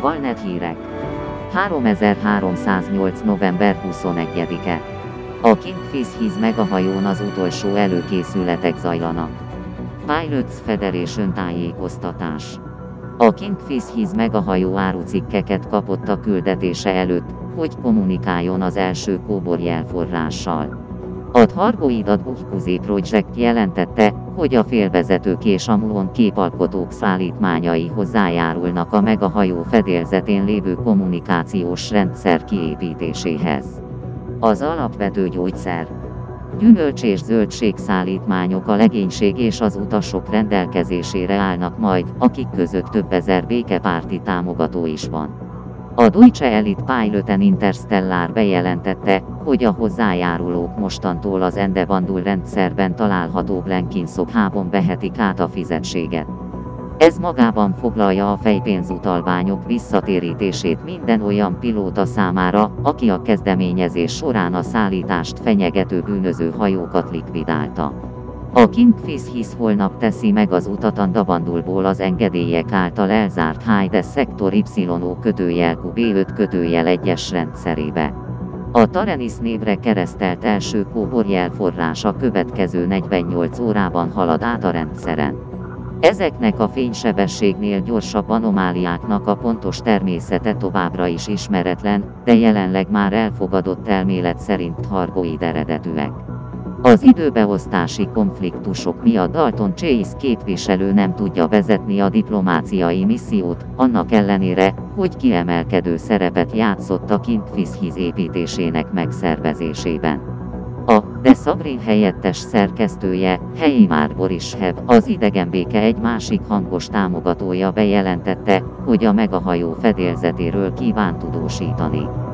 Valnet hírek. 3308. november 21-e. A Kingfish Hiz megahajón az utolsó előkészületek zajlanak. Pilots Federation tájékoztatás. A Kingfish Hiz megahajó árucikkeket kapott a küldetése előtt, hogy kommunikáljon az első kóbor jelforrással. A Thargoid Adbukuzi Project jelentette, hogy a félvezetők és a muon képalkotók szállítmányai hozzájárulnak a megahajó fedélzetén lévő kommunikációs rendszer kiépítéséhez. Az alapvető gyógyszer, Gyümölcs és zöldség szállítmányok a legénység és az utasok rendelkezésére állnak majd, akik között több ezer békepárti támogató is van. A Deutsche Elite Piloten Interstellar bejelentette, hogy a hozzájárulók mostantól az Endevandul rendszerben található Blenkinsop hábon vehetik át a fizetséget. Ez magában foglalja a fejpénzutalványok visszatérítését minden olyan pilóta számára, aki a kezdeményezés során a szállítást fenyegető bűnöző hajókat likvidálta. A Kingfish hisz holnap teszi meg az utat a Davandulból az engedélyek által elzárt Hyde szektor YO kötőjel QB5 kötőjel 1-es rendszerébe. A Tarenis névre keresztelt első kóborjel forrása következő 48 órában halad át a rendszeren. Ezeknek a fénysebességnél gyorsabb anomáliáknak a pontos természete továbbra is ismeretlen, de jelenleg már elfogadott elmélet szerint hargoid eredetűek. Az időbeosztási konfliktusok miatt Dalton Chase képviselő nem tudja vezetni a diplomáciai missziót, annak ellenére, hogy kiemelkedő szerepet játszott a Kingfish építésének megszervezésében. A De Szabrin helyettes szerkesztője, Heimár Borishev, az idegenbéke egy másik hangos támogatója bejelentette, hogy a megahajó fedélzetéről kíván tudósítani.